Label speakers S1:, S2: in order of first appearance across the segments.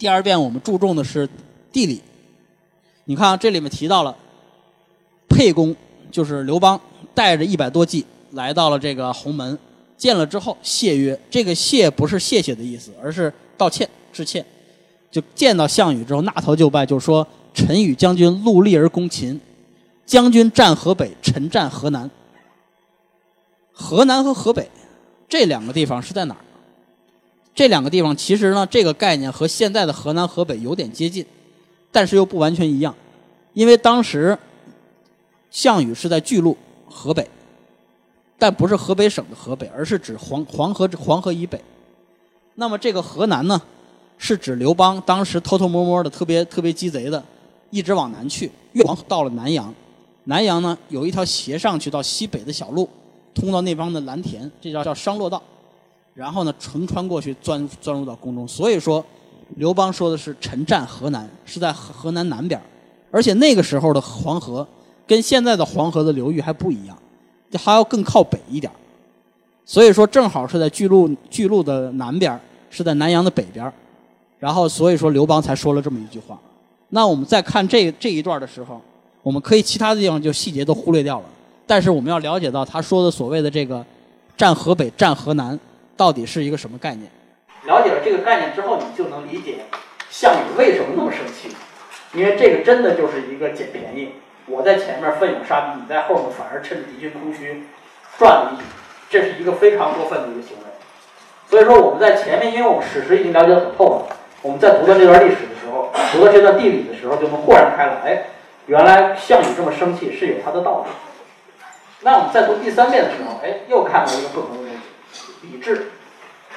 S1: 第二遍我们注重的是地理。你看啊，这里面提到了沛公，就是刘邦带着一百多骑来到了这个鸿门，见了之后谢曰，这个谢不是谢谢的意思，而是道歉致歉。就见到项羽之后，纳头就拜，就说：“臣与将军戮力而攻秦，将军战河北，臣战河南。河南和河北这两个地方是在哪儿？这两个地方其实呢，这个概念和现在的河南、河北有点接近，但是又不完全一样，因为当时项羽是在巨鹿河北，但不是河北省的河北，而是指黄黄河黄河以北。那么这个河南呢？是指刘邦当时偷偷摸摸的、特别特别鸡贼的，一直往南去，越往到了南阳。南阳呢有一条斜上去到西北的小路，通到那方的蓝田，这叫叫商洛道。然后呢，横穿过去，钻钻入到宫中。所以说，刘邦说的是“臣战河南”，是在河南南边而且那个时候的黄河跟现在的黄河的流域还不一样，还要更靠北一点所以说，正好是在巨鹿巨鹿的南边是在南阳的北边然后，所以说刘邦才说了这么一句话。那我们再看这这一段的时候，我们可以其他的地方就细节都忽略掉了。但是我们要了解到他说的所谓的这个“战河北、战河南”到底是一个什么概念。了解了这个概念之后，你就能理解项羽为什么那么生气。因为这个真的就是一个捡便宜。我在前面奋勇杀敌，你在后面反而趁着敌军空虚赚了一笔，这是一个非常过分的一个行为。所以说我们在前面，因为我们史实已经了解得很透了。我们在读到这段历史的时候，读到这段地理的时候，就能豁然开朗。哎，原来项羽这么生气是有他的道理。那我们在读第三遍的时候，哎，又看到一个不同的东西，比智。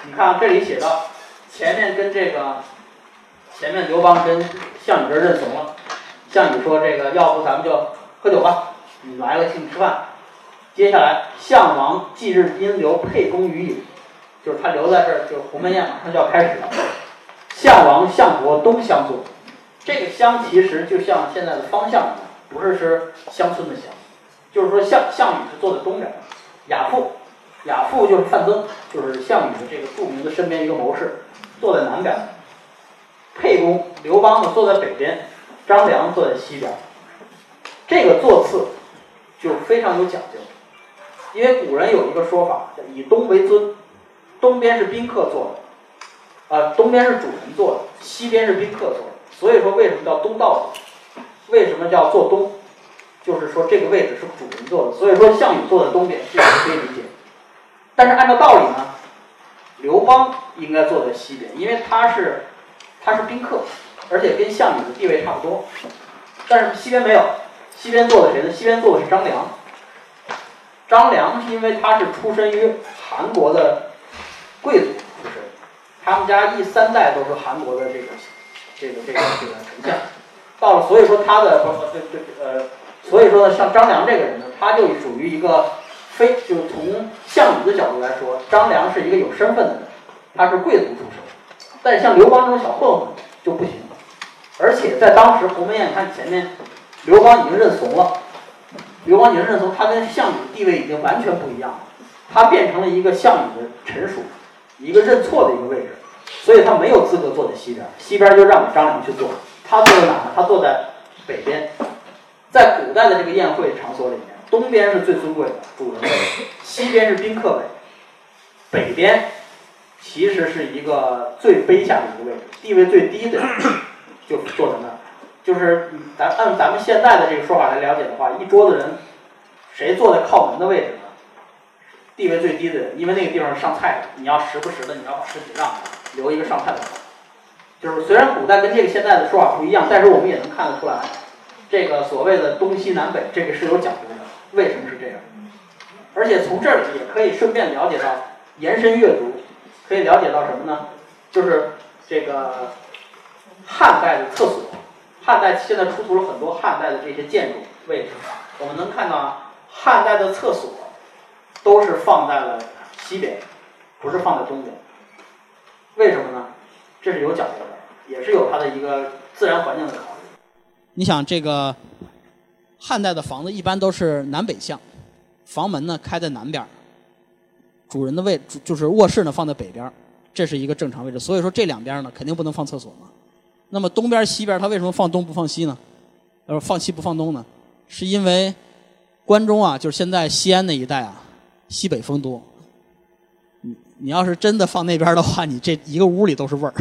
S1: 你看这里写到，前面跟这个，前面刘邦跟项羽这认怂了。项羽说：“这个要不咱们就喝酒吧，你来了请你吃饭。”接下来，项王忌日因留沛公于饮，就是他留在这儿，就鸿门宴马上就要开始了。项王、项伯东乡坐，这个乡其实就像现在的方向一样，不是是乡村的乡，就是说项项羽是坐在东边，亚父，亚父就是范增，就是项羽的这个著名的身边一个谋士，坐在南边，沛公刘邦呢坐在北边，张良坐在西边，这个座次就非常有讲究，因为古人有一个说法叫以东为尊，东边是宾客坐的。啊，东边是主人坐的，西边是宾客坐的，所以说为什么叫东道主？为什么叫坐东？就是说这个位置是主人坐的，所以说项羽坐在东边，这个可以理解。但是按照道理呢，刘邦应该坐在西边，因为他是他是宾客，而且跟项羽的地位差不多。但是西边没有，西边坐的谁呢？西边坐的是张良。张良是因为他是出身于韩国的贵族。就是他们家一三代都是韩国的这个这个这个这个丞相，到了所以说他的这这呃，所以说呢，像张良这个人呢，他就属于一个非就是从项羽的角度来说，张良是一个有身份的人，他是贵族出身，但像刘邦这种小混混就不行，而且在当时鸿门宴，看前面刘邦已经认怂了，刘邦已经认怂，他跟项羽地位已经完全不一样了，他变成了一个项羽的臣属。一个认错的一个位置，所以他没有资格坐在西边，西边就让给张良去坐。他坐在哪呢？他坐在北边。在古代的这个宴会场所里面，东边是最尊贵的主人位，西边是宾客位，北边其实是一个最卑下的一个位置，地位最低的人 就坐在那儿。就是咱按咱们现在的这个说法来了解的话，一桌子人，谁坐在靠门的位置呢？地位最低的人，因为那个地方是上菜的，你要时不时的你要把身体让开，留一个上菜的口。就是虽然古代跟这个现在的说法不一样，但是我们也能看得出来，这个所谓的东西南北，这个是有讲究的。为什么是这样？而且从这里也可以顺便了解到，延伸阅读，可以了解到什么呢？就是这个汉代的厕所，汉代现在出土了很多汉代的这些建筑位置，我们能看到汉代的厕所。都是放在了西边，不是放在东边。为什么呢？这是有讲究的，也是有它的一个自然环境的考虑。你想，这个汉代的房子一般都是南北向，房门呢开在南边，主人的位就是卧室呢放在北边，这是一个正常位置。所以说这两边呢肯定不能放厕所嘛。那么东边西边它为什么放东不放西呢？呃，放西不放东呢？是因为关中啊，就是现在西安那一带啊，西北风多。你你要是真的放那边的话，你这一个屋里都是味儿。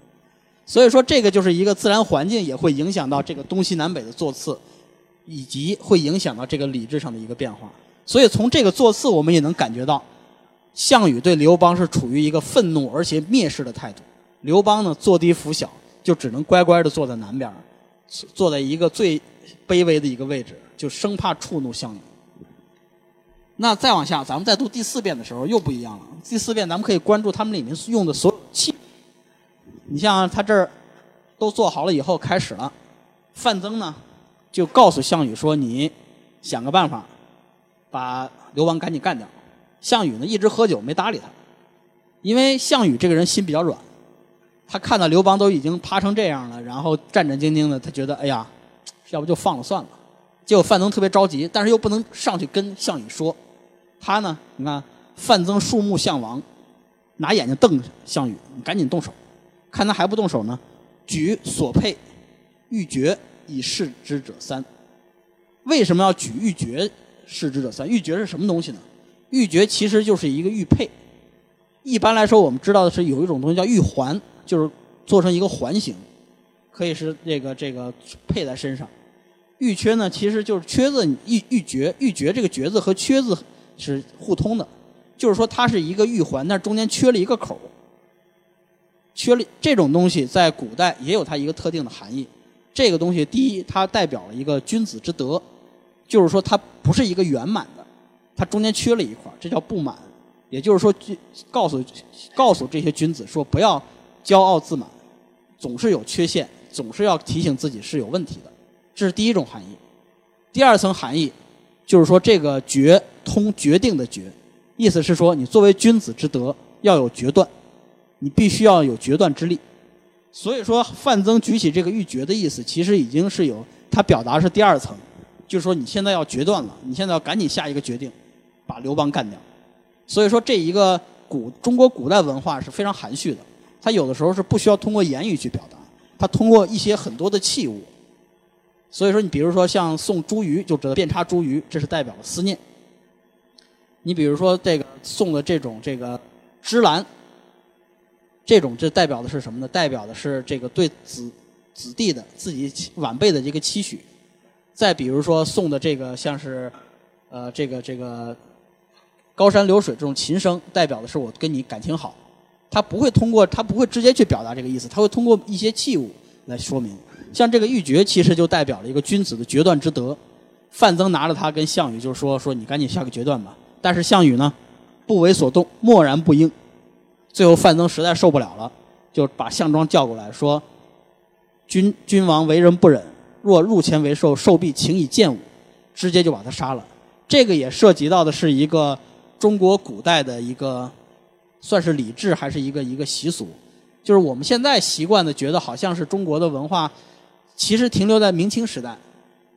S1: 所以说，这个就是一个自然环境也会影响到这个东西南北的座次，以及会影响到这个礼制上的一个变化。所以从这个座次，我们也能感觉到，项羽对刘邦是处于一个愤怒而且蔑视的态度。刘邦呢，坐低服小，就只能乖乖的坐在南边，坐在一个最卑微的一个位置，就生怕触怒项羽。那再往下，咱们再读第四遍的时候又不一样了。第四遍咱们可以关注他们里面用的所有器。你像他这儿都做好了以后，开始了。范增呢，就告诉项羽说：“你想个办法，把刘邦赶紧干掉。”项羽呢，一直喝酒，没搭理他。因为项羽这个人心比较软，他看到刘邦都已经趴成这样了，然后战战兢兢的，他觉得：“哎呀，要不就放了算了。”结果范增特别着急，但是又不能上去跟项羽说。他呢，你看范增树木项王，拿眼睛瞪项羽：“你赶紧动手。”看他还不动手呢，举所佩，欲决以示之者三。为什么要举玉珏示之者三？玉珏是什么东西呢？玉珏其实就是一个玉佩。一般来说，我们知道的是有一种东西叫玉环，就是做成一个环形，可以是这个这个佩在身上。玉缺呢，其实就是缺字玉玉珏，玉珏这个珏字和缺字是互通的，就是说它是一个玉环，但中间缺了一个口。缺了这种东西，在古代也有它一个特定的含义。这个东西，第一，它代表了一个君子之德，就是说它不是一个圆满的，它中间缺了一块，这叫不满。也就是说，告诉告诉这些君子说，不要骄傲自满，总是有缺陷，总是要提醒自己是有问题的。这是第一种含义。第二层含义，就是说这个决通决定的决，意思是说你作为君子之德要有决断。你必须要有决断之力，所以说范增举起这个玉珏的意思，其实已经是有他表达是第二层，就是说你现在要决断了，你现在要赶紧下一个决定，把刘邦干掉。所以说这一个古中国古代文化是非常含蓄的，它有的时候是不需要通过言语去表达，它通过一些很多的器物。所以说你比如说像送茱萸，就知道遍插茱萸，这是代表了思念。你比如说这个送的这种这个芝兰。这种这代表的是什么呢？代表的是这个对子子弟的自己晚辈的一个期许。再比如说送的这个像是，呃，这个这个高山流水这种琴声，代表的是我跟你感情好。他不会通过他不会直接去表达这个意思，他会通过一些器物来说明。像这个玉珏，其实就代表了一个君子的决断之德。范增拿着它跟项羽就说：“说你赶紧下个决断吧。”但是项羽呢，不为所动，默然不应。最后范增实在受不了了，就把项庄叫过来说：“君君王为人不忍，若入前为寿，寿必请以剑舞。”直接就把他杀了。这个也涉及到的是一个中国古代的一个算是礼制还是一个一个习俗，就是我们现在习惯的觉得好像是中国的文化，其实停留在明清时代，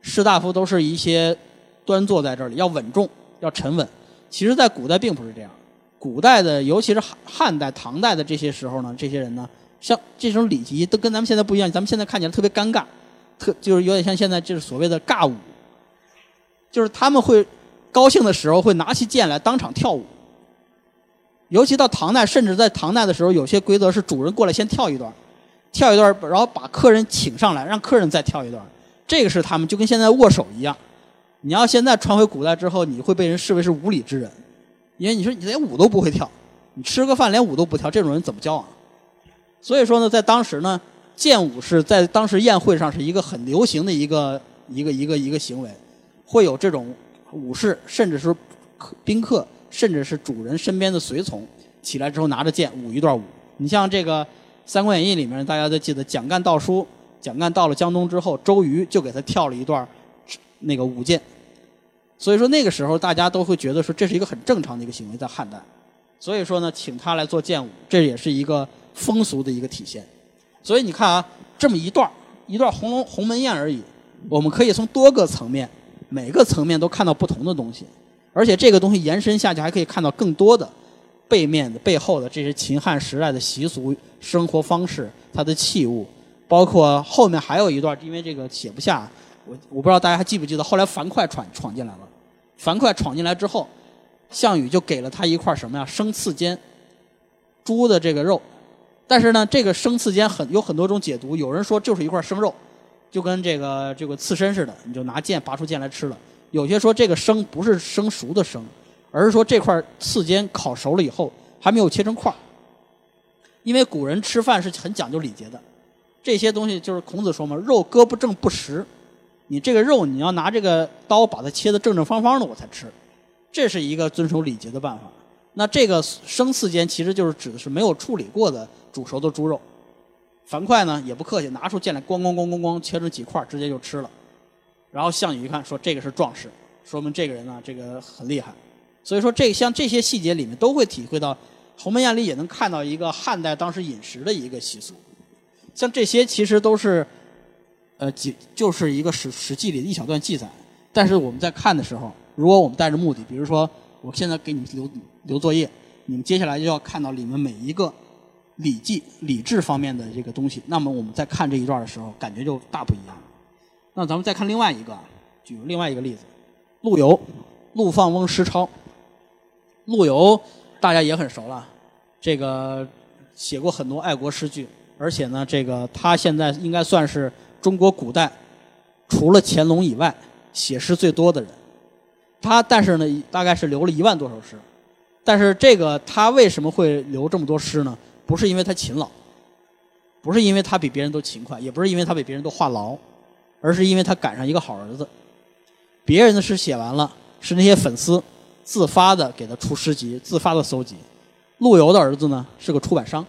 S1: 士大夫都是一些端坐在这里，要稳重，要沉稳。其实，在古代并不是这样。古代的，尤其是汉汉代、唐代的这些时候呢，这些人呢，像这种礼仪都跟咱们现在不一样。咱们现在看起来特别尴尬，特就是有点像现在就是所谓的尬舞，就是他们会高兴的时候会拿起剑来当场跳舞。尤其到唐代，甚至在唐代的时候，有些规则是主人过来先跳一段，跳一段，然后把客人请上来，让客人再跳一段。这个是他们就跟现在握手一样。你要现在传回古代之后，你会被人视为是无礼之人。因为你说你连舞都不会跳，你吃个饭连舞都不跳，这种人怎么交往？所以说呢，在当时呢，剑舞是在当时宴会上是一个很流行的一个一个一个一个行为，会有这种武士，甚至是客宾客，甚至是主人身边的随从起来之后拿着剑舞一段舞。你像这个《三国演义》里面，大家都记得蒋干盗书，蒋干到了江东之后，周瑜就给他跳了一段那个舞剑。所以说那个时候大家都会觉得说这是一个很正常的一个行为，在汉代，所以说呢，请他来做剑舞，这也是一个风俗的一个体现。所以你看啊，这么一段一段红龙鸿门宴而已，我们可以从多个层面，每个层面都看到不同的东西，而且这个东西延伸下去还可以看到更多的背面的背后的这些秦汉时代的习俗、生活方式、它的器物，包括后面还有一段，因为这个写不下，我我不知道大家还记不记得，后来樊哙闯闯进来了，樊哙闯进来之后，项羽就给了他一块什么呀？生刺尖，猪的这个肉，但是呢，这个生刺尖很有很多种解读，有人说就是一块生肉，就跟这个这个刺身似的，你就拿剑拔出剑来吃了。有些说这个生不是生熟的生，而是说这块刺尖烤熟了以后还没有切成块儿，因为古人吃饭是很讲究礼节的。这些东西就是孔子说嘛，肉割不正不食，你这个肉你要拿这个刀把它切的正正方方的我才吃，这是一个遵守礼节的办法。那这个生刺间其实就是指的是没有处理过的煮熟的猪肉。樊哙呢也不客气，拿出剑来咣咣咣咣咣切成几块，直接就吃了。然后项羽一看说这个是壮士，说明这个人呢这个很厉害。所以说这像这些细节里面都会体会到，鸿门宴里也能看到一个汉代当时饮食的一个习俗。像这些其实都是，呃，记就是一个史史记里的一小段记载。但是我们在看的时候，如果我们带着目的，比如说我现在给你们留留作业，你们接下来就要看到里面每一个礼记、礼制方面的这个东西。那么我们在看这一段的时候，感觉就大不一样。那咱们再看另外一个，举另外一个例子，陆游，陆放翁诗抄。陆游大家也很熟了，这个写过很多爱国诗句。而且呢，这个他现在应该算是中国古代除了乾隆以外写诗最多的人。他但是呢，大概是留了一万多首诗。但是这个他为什么会留这么多诗呢？不是因为他勤劳，不是因为他比别人都勤快，也不是因为他比别人都话痨，而是因为他赶上一个好儿子。别人的诗写完了，是那些粉丝自发的给他出诗集，自发的搜集。陆游的儿子呢，是个出版商。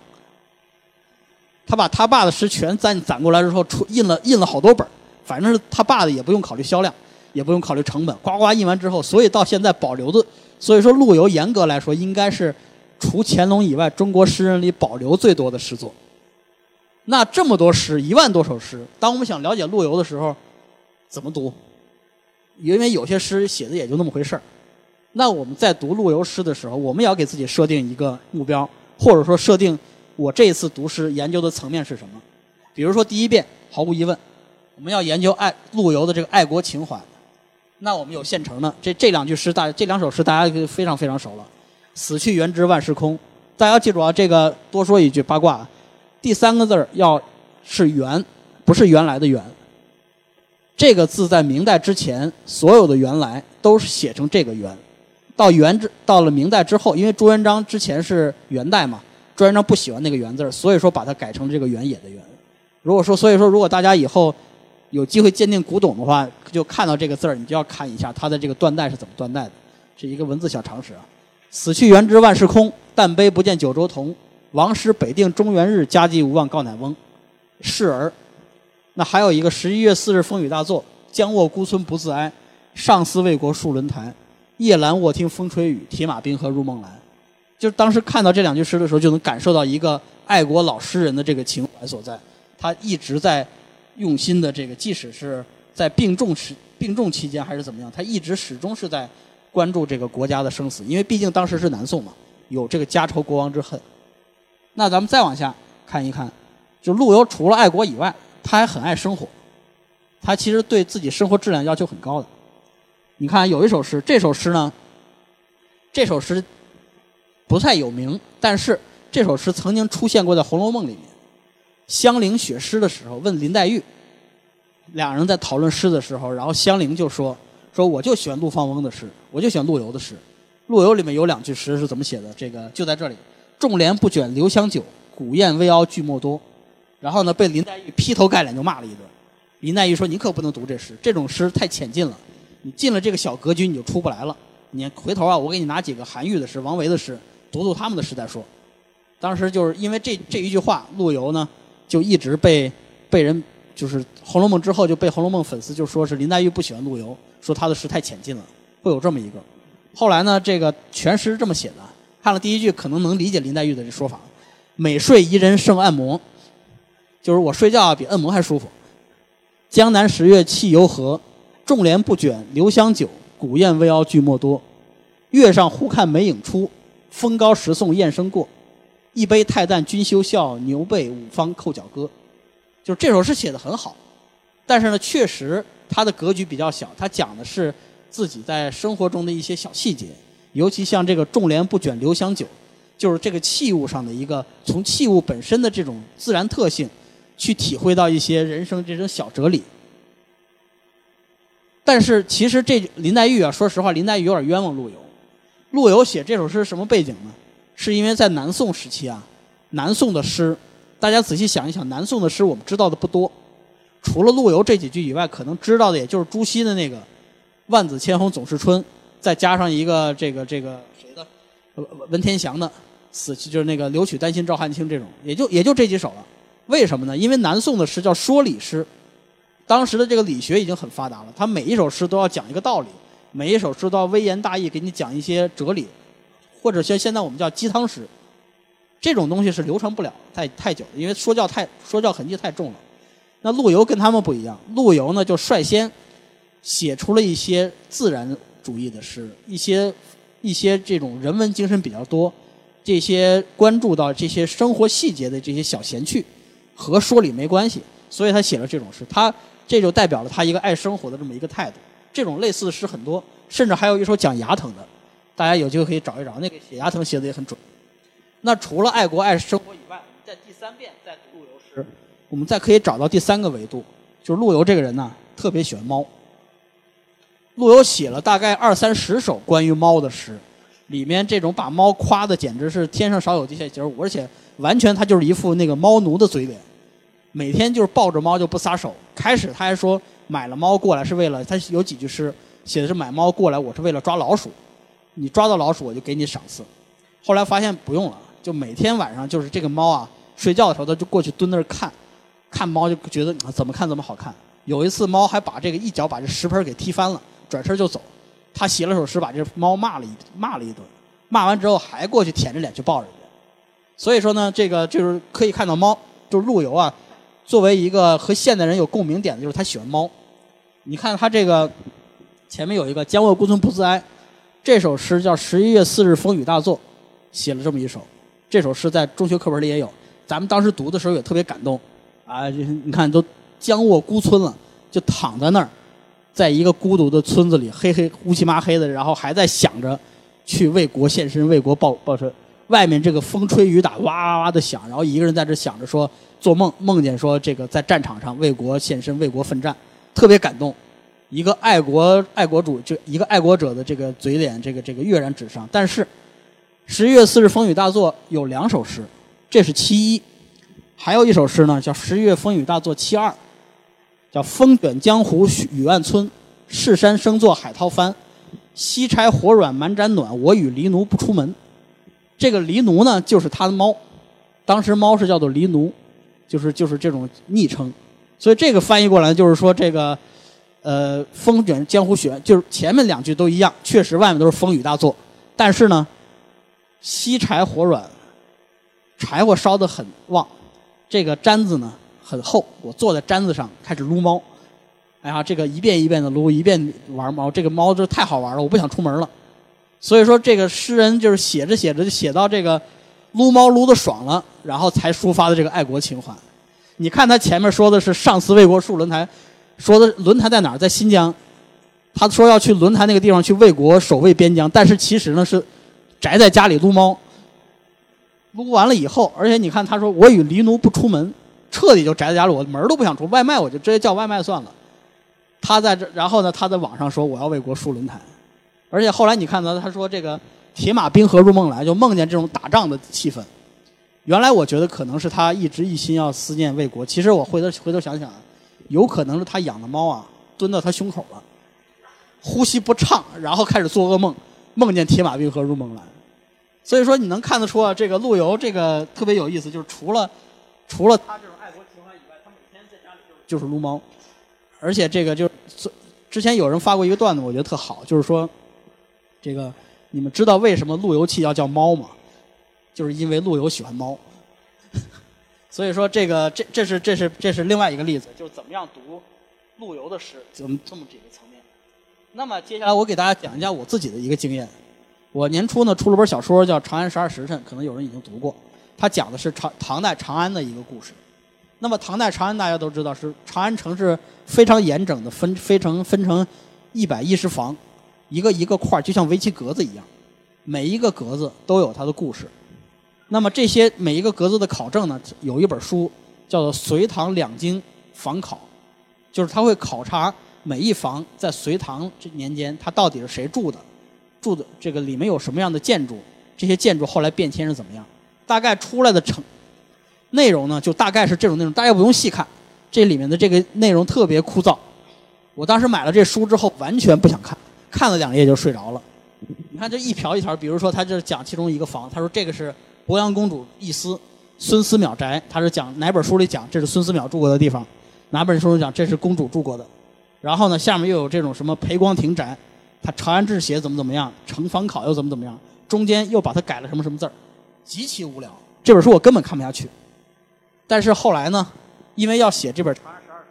S1: 他把他爸的诗全攒攒过来之后，出印了印了好多本反正是他爸的也不用考虑销量，也不用考虑成本，呱呱印完之后，所以到现在保留的，所以说陆游严格来说应该是除乾隆以外中国诗人里保留最多的诗作。那这么多诗，一万多首诗，当我们想了解陆游的时候，怎么读？因为有些诗写的也就那么回事儿。那我们在读陆游诗的时候，我们也要给自己设定一个目标，或者说设定。我这一次读诗研究的层面是什么？比如说第一遍，毫无疑问，我们要研究爱陆游的这个爱国情怀。那我们有现成的，这这两句诗大，这两首诗大家非常非常熟了。死去元知万事空，大家记住啊，这个多说一句八卦，第三个字儿要是元，不是原来的元。这个字在明代之前，所有的原来都是写成这个元，到元之到了明代之后，因为朱元璋之前是元代嘛。朱元璋不喜欢那个“元”字所以说把它改成这个“原野”的“原”。如果说，所以说，如果大家以后有机会鉴定古董的话，就看到这个字儿，你就要看一下它的这个断代是怎么断代的，是一个文字小常识啊。死去元知万事空，但悲不见九州同。王师北定中原日，家祭无忘告乃翁。是儿，那还有一个十一月四日风雨大作，僵卧孤村不自哀。上思为国戍轮台，夜阑卧听风吹雨，铁马冰河入梦来。就当时看到这两句诗的时候，就能感受到一个爱国老诗人的这个情怀所在。他一直在用心的这个，即使是在病重时、病重期间还是怎么样，他一直始终是在关注这个国家的生死。因为毕竟当时是南宋嘛，有这个家仇国亡之恨。那咱们再往下看一看，就陆游除了爱国以外，他还很爱生活。他其实对自己生活质量要求很高的。你看有一首诗，这首诗呢，这首诗。不太有名，但是这首诗曾经出现过在《红楼梦》里面。香菱写诗的时候问林黛玉，两人在讨论诗的时候，然后香菱就说：“说我就喜欢陆放翁的诗，我就喜欢陆游的诗。陆游里面有两句诗是怎么写的？这个就在这里：‘众帘不卷留香久，古砚微凹句墨多。’然后呢，被林黛玉劈头盖脸就骂了一顿。林黛玉说：‘你可不能读这诗，这种诗太浅近了，你进了这个小格局你就出不来了。你回头啊，我给你拿几个韩愈的诗、王维的诗。’读读他们的时代说，当时就是因为这这一句话，陆游呢就一直被被人就是《红楼梦》之后就被《红楼梦》粉丝就说是林黛玉不喜欢陆游，说他的诗太浅近了，会有这么一个。后来呢，这个全诗这么写的，看了第一句可能能理解林黛玉的这说法：美睡宜人胜按摩，就是我睡觉比按摩还舒服。江南十月气犹和，众帘不卷留香久，古砚微凹句墨多。月上忽看梅影出。风高时送雁声过，一杯太淡君休笑，牛背五方扣脚歌。就是这首诗写的很好，但是呢，确实它的格局比较小，它讲的是自己在生活中的一些小细节，尤其像这个“重帘不卷留香酒”，就是这个器物上的一个从器物本身的这种自然特性，去体会到一些人生这种小哲理。但是其实这林黛玉啊，说实话，林黛玉有点冤枉陆游。陆游写这首诗什么背景呢？是因为在南宋时期啊，南宋的诗，大家仔细想一想，南宋的诗我们知道的不多，除了陆游这几句以外，可能知道的也就是朱熹的那个“万紫千红总是春”，再加上一个这个这个谁的文天祥的“死去”，就是那个“留取丹心照汗青”这种，也就也就这几首了。为什么呢？因为南宋的诗叫说理诗。当时的这个理学已经很发达了，他每一首诗都要讲一个道理，每一首诗都要微言大义给你讲一些哲理，或者像现在我们叫鸡汤诗，这种东西是流传不了太太久的，因为说教太说教痕迹太重了。那陆游跟他们不一样，陆游呢就率先写出了一些自然主义的诗，一些一些这种人文精神比较多，这些关注到这些生活细节的这些小闲趣，和说理没关系，所以他写了这种诗，他。这就代表了他一个爱生活的这么一个态度。这种类似的诗很多，甚至还有一首讲牙疼的，大家有机会可以找一找，那个写牙疼写的也很准。那除了爱国爱生活以外，在第三遍再读陆游诗，我们再可以找到第三个维度，就是陆游这个人呢特别喜欢猫。陆游写了大概二三十首关于猫的诗，里面这种把猫夸的简直是天上少有地下有，而且完全他就是一副那个猫奴的嘴脸。每天就是抱着猫就不撒手。开始他还说买了猫过来是为了，他有几句诗写的是买猫过来我是为了抓老鼠，你抓到老鼠我就给你赏赐。后来发现不用了，就每天晚上就是这个猫啊睡觉的时候他就过去蹲那儿看，看猫就觉得怎么看怎么好看。有一次猫还把这个一脚把这石盆给踢翻了，转身就走。他写了首诗把这猫骂了一骂了一顿，骂完之后还过去舔着脸去抱人家。所以说呢，这个就是可以看到猫就是陆游啊。作为一个和现代人有共鸣点的，就是他喜欢猫。你看他这个前面有一个“将卧孤村不自哀”，这首诗叫《十一月四日风雨大作》，写了这么一首。这首诗在中学课本里也有，咱们当时读的时候也特别感动。啊，你看都将卧孤村了，就躺在那儿，在一个孤独的村子里，黑黑乌漆麻黑的，然后还在想着去为国献身、为国报报仇。外面这个风吹雨打，哇哇哇的响，然后一个人在这想着说，做梦梦见说这个在战场上为国献身、为国奋战，特别感动。一个爱国爱国主，就一个爱国者的这个嘴脸，这个这个跃然纸上。但是十一月四日风雨大作有两首诗，这是其一，还有一首诗呢，叫十一月风雨大作其二，叫风卷江湖雨暗村，市山生作海涛翻，西柴火软蛮毡暖，我与狸奴不出门。这个狸奴呢，就是他的猫，当时猫是叫做狸奴，就是就是这种昵称，所以这个翻译过来就是说这个，呃，风卷江湖雪，就是前面两句都一样，确实外面都是风雨大作，但是呢，西柴火软，柴火烧得很旺，这个毡子呢很厚，我坐在毡子上开始撸猫，哎呀，这个一遍一遍的撸，一遍玩猫，这个猫就太好玩了，我不想出门了。所以说，这个诗人就是写着写着就写到这个撸猫撸的爽了，然后才抒发的这个爱国情怀。你看他前面说的是上次为国戍轮台，说的轮台在哪儿？在新疆。他说要去轮台那个地方去为国守卫边疆，但是其实呢是宅在家里撸猫。撸完了以后，而且你看他说我与狸奴不出门，彻底就宅在家里，我门都不想出，外卖我就直接叫外卖算了。他在这，然后呢他在网上说我要为国戍轮台。而且后来你看到他说这个铁马冰河入梦来，就梦见这种打仗的气氛。原来我觉得可能是他一直一心要思念魏国，其实我回头回头想想，有可能是他养的猫啊蹲到他胸口了，呼吸不畅，然后开始做噩梦，梦见铁马冰河入梦来。所以说你能看得出啊，这个陆游这个特别有意思，就是除了除了他这种爱国情怀以外，他每天在家里就是就是撸猫，而且这个就是之前有人发过一个段子，我觉得特好，就是说。这个你们知道为什么路由器要叫猫吗？就是因为陆游喜欢猫。所以说这个这这是这是这是另外一个例子，就是怎么样读陆游的诗，怎么这么几个层面。那么接下来我给大家讲一下我自己的一个经验。我年初呢出了本小说叫《长安十二时辰》，可能有人已经读过。它讲的是长唐代长安的一个故事。那么唐代长安大家都知道是长安城是非常严整的分分成分成一百一十房，一个一个块儿就像围棋格子一样，每一个格子都有它的故事。那么这些每一个格子的考证呢，有一本书叫做《隋唐两京房考》，就是它会考察每一房在隋唐这年间它到底是谁住的，住的这个里面有什么样的建筑，这些建筑后来变迁是怎么样，大概出来的成内容呢，就大概是这种内容，大家不用细看，这里面的这个内容特别枯燥。我当时买了这书之后，完全不想看，看了两页就睡着了。你看这一条一条，比如说他就是讲其中一个房，他说这个是。博阳公主一思，孙思邈宅，他是讲哪本书里讲这是孙思邈住过的地方，哪本书里讲这是公主住过的，然后呢下面又有这种什么裴光庭宅，他长安志写怎么怎么样，城防考又怎么怎么样，中间又把它改了什么什么字儿，极其无聊。这本书我根本看不下去。但是后来呢，因为要写这本《长安十二时》，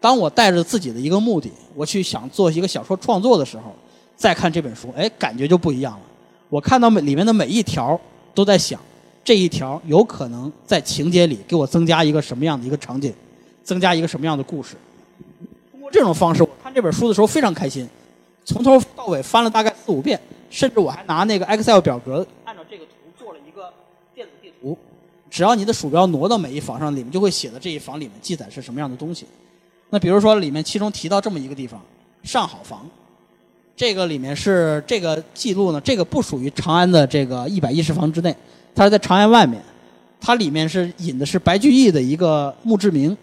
S1: 当我带着自己的一个目的，我去想做一个小说创作的时候，再看这本书，哎，感觉就不一样了。我看到每里面的每一条，都在想，这一条有可能在情节里给我增加一个什么样的一个场景，增加一个什么样的故事。通过这种方式，我看这本书的时候非常开心，从头到尾翻了大概四五遍，甚至我还拿那个 Excel 表格按照这个图做了一个电子地图。只要你的鼠标挪到每一房上，里面就会写的这一房里面记载是什么样的东西。那比如说里面其中提到这么一个地方，上好房。这个里面是这个记录呢，这个不属于长安的这个一百一十房之内，它是在长安外面，它里面是引的是白居易的一个墓志铭，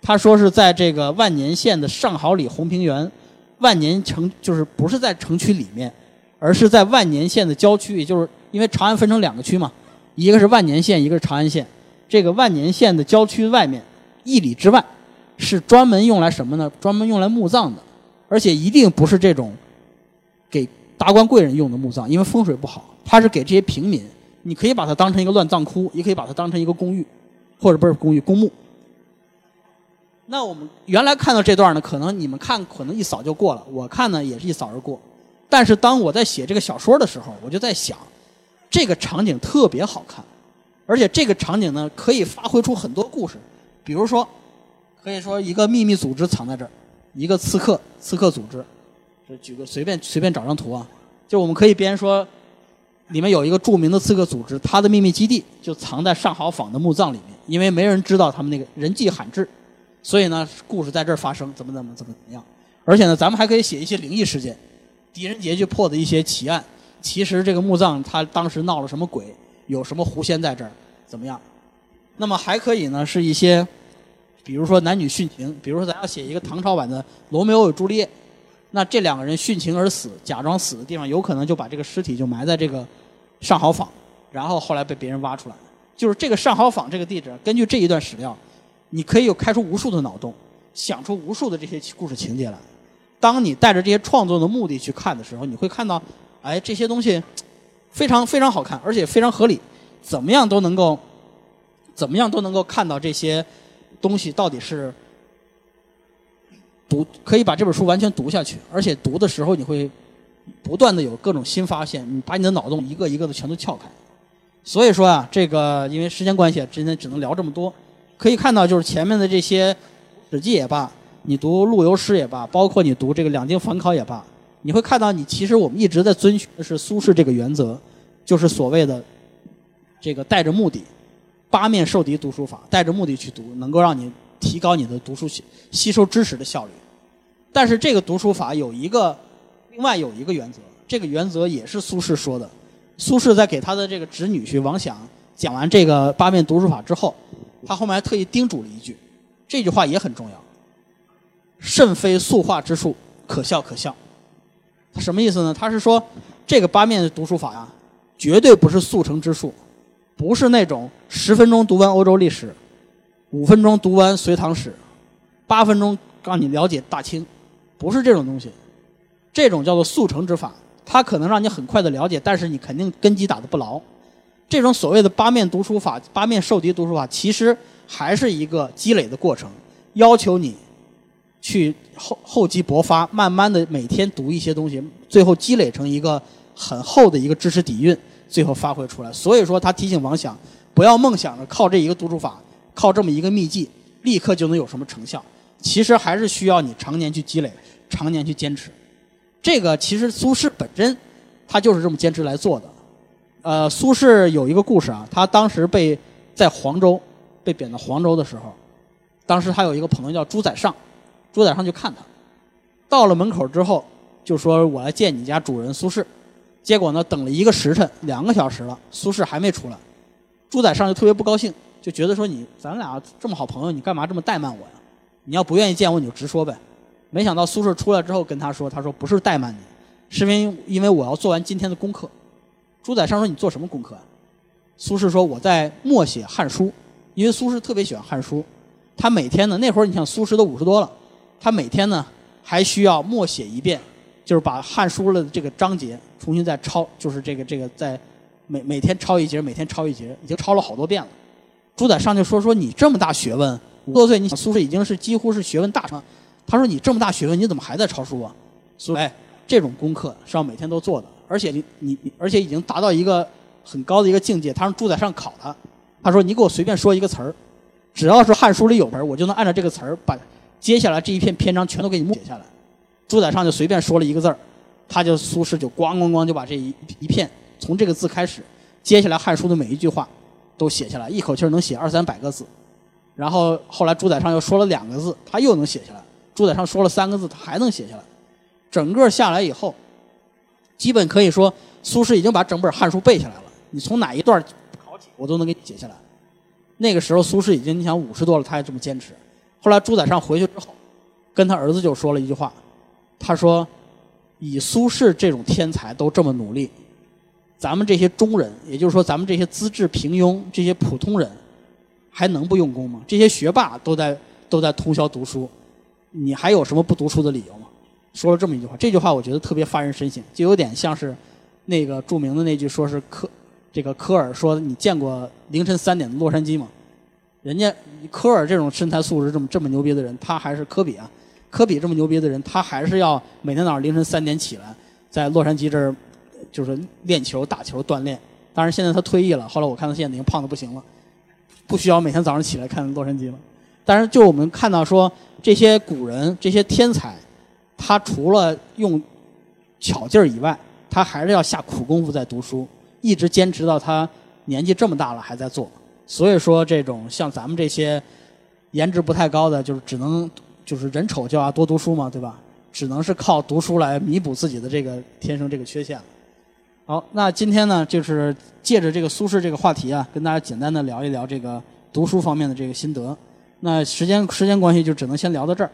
S1: 他说是在这个万年县的上好里红平原，万年城就是不是在城区里面，而是在万年县的郊区，也就是因为长安分成两个区嘛，一个是万年县，一个是长安县，这个万年县的郊区外面一里之外，是专门用来什么呢？专门用来墓葬的，而且一定不是这种。给达官贵人用的墓葬，因为风水不好，它是给这些平民。你可以把它当成一个乱葬窟，也可以把它当成一个公寓，或者不是公寓公墓。那我们原来看到这段呢，可能你们看可能一扫就过了，我看呢也是一扫而过。但是当我在写这个小说的时候，我就在想，这个场景特别好看，而且这个场景呢可以发挥出很多故事。比如说，可以说一个秘密组织藏在这儿，一个刺客刺客组织。就举个随便随便找张图啊，就我们可以编说，里面有一个著名的刺客组织，它的秘密基地就藏在上好坊的墓葬里面，因为没人知道他们那个人迹罕至，所以呢，故事在这儿发生，怎么怎么怎么怎么样。而且呢，咱们还可以写一些灵异事件，狄仁杰去破的一些奇案，其实这个墓葬他当时闹了什么鬼，有什么狐仙在这儿，怎么样？那么还可以呢，是一些，比如说男女殉情，比如说咱要写一个唐朝版的《罗密欧与朱丽叶》。那这两个人殉情而死，假装死的地方，有可能就把这个尸体就埋在这个上好坊，然后后来被别人挖出来。就是这个上好坊这个地址，根据这一段史料，你可以有开出无数的脑洞，想出无数的这些故事情节来。当你带着这些创作的目的去看的时候，你会看到，哎，这些东西非常非常好看，而且非常合理，怎么样都能够，怎么样都能够看到这些东西到底是。读可以把这本书完全读下去，而且读的时候你会不断的有各种新发现，你把你的脑洞一个一个的全都撬开。所以说啊，这个因为时间关系，今天只能聊这么多。可以看到，就是前面的这些《史记》也罢，你读陆游诗也罢，包括你读这个《两京访考》也罢，你会看到，你其实我们一直在遵循的是苏轼这个原则，就是所谓的这个带着目的八面受敌读书法，带着目的去读，能够让你提高你的读书吸收知识的效率。但是这个读书法有一个，另外有一个原则，这个原则也是苏轼说的。苏轼在给他的这个侄女婿王响讲完这个八面读书法之后，他后面还特意叮嘱了一句，这句话也很重要：甚非速化之术，可笑可笑。他什么意思呢？他是说这个八面读书法呀，绝对不是速成之术，不是那种十分钟读完欧洲历史，五分钟读完隋唐史，八分钟让你了解大清。不是这种东西，这种叫做速成之法，它可能让你很快的了解，但是你肯定根基打得不牢。这种所谓的八面读书法、八面受敌读书法，其实还是一个积累的过程，要求你去厚厚积薄发，慢慢的每天读一些东西，最后积累成一个很厚的一个知识底蕴，最后发挥出来。所以说，他提醒王想，不要梦想着靠这一个读书法，靠这么一个秘籍，立刻就能有什么成效。其实还是需要你常年去积累，常年去坚持。这个其实苏轼本身他就是这么坚持来做的。呃，苏轼有一个故事啊，他当时被在黄州被贬到黄州的时候，当时他有一个朋友叫朱载上，朱载上去看他，到了门口之后就说：“我来见你家主人苏轼。”结果呢，等了一个时辰，两个小时了，苏轼还没出来。朱载上就特别不高兴，就觉得说：“你咱俩这么好朋友，你干嘛这么怠慢我呀？你要不愿意见我，你就直说呗。”没想到苏轼出来之后跟他说：“他说不是怠慢你，是因为因为我要做完今天的功课。”朱载上说：“你做什么功课啊？”苏轼说：“我在默写《汉书》，因为苏轼特别喜欢《汉书》，他每天呢，那会儿你想苏轼都五十多了，他每天呢还需要默写一遍，就是把《汉书》的这个章节重新再抄，就是这个这个在每每天抄一节，每天抄一节，已经抄了好多遍了。”朱载上就说：“说你这么大学问，五多岁，你想苏轼已经是几乎是学问大成。他说：‘你这么大学问，你怎么还在抄书啊？’所以，哎，这种功课是要每天都做的。”而且你你而且已经达到一个很高的一个境界。他让朱载上考他，他说：“你给我随便说一个词儿，只要是《汉书》里有词儿，我就能按照这个词儿把接下来这一片篇章全都给你默写下来。”朱载上就随便说了一个字儿，他就苏轼就咣咣咣就把这一一片从这个字开始，接下来《汉书》的每一句话都写下来，一口气能写二三百个字。然后后来朱载上又说了两个字，他又能写下来。朱载上说了三个字，他还能写下来。整个下来以后。基本可以说，苏轼已经把整本《汉书》背下来了。你从哪一段考起，我都能给你写下来。那个时候，苏轼已经你想五十多了，他还这么坚持。后来朱载上回去之后，跟他儿子就说了一句话，他说：“以苏轼这种天才都这么努力，咱们这些中人，也就是说咱们这些资质平庸、这些普通人，还能不用功吗？这些学霸都在都在通宵读书，你还有什么不读书的理由吗？”说了这么一句话，这句话我觉得特别发人深省，就有点像是那个著名的那句，说是科这个科尔说：“你见过凌晨三点的洛杉矶吗？”人家科尔这种身材素质这么这么牛逼的人，他还是科比啊，科比这么牛逼的人，他还是要每天早上凌晨三点起来，在洛杉矶这儿就是练球、打球、锻炼。当然现在他退役了，后来我看他现在已经胖的不行了，不需要每天早上起来看洛杉矶了。但是就我们看到说这些古人、这些天才。他除了用巧劲儿以外，他还是要下苦功夫在读书，一直坚持到他年纪这么大了还在做。所以说，这种像咱们这些颜值不太高的，就是只能就是人丑就要多读书嘛，对吧？只能是靠读书来弥补自己的这个天生这个缺陷了。好，那今天呢，就是借着这个苏轼这个话题啊，跟大家简单的聊一聊这个读书方面的这个心得。那时间时间关系，就只能先聊到这儿。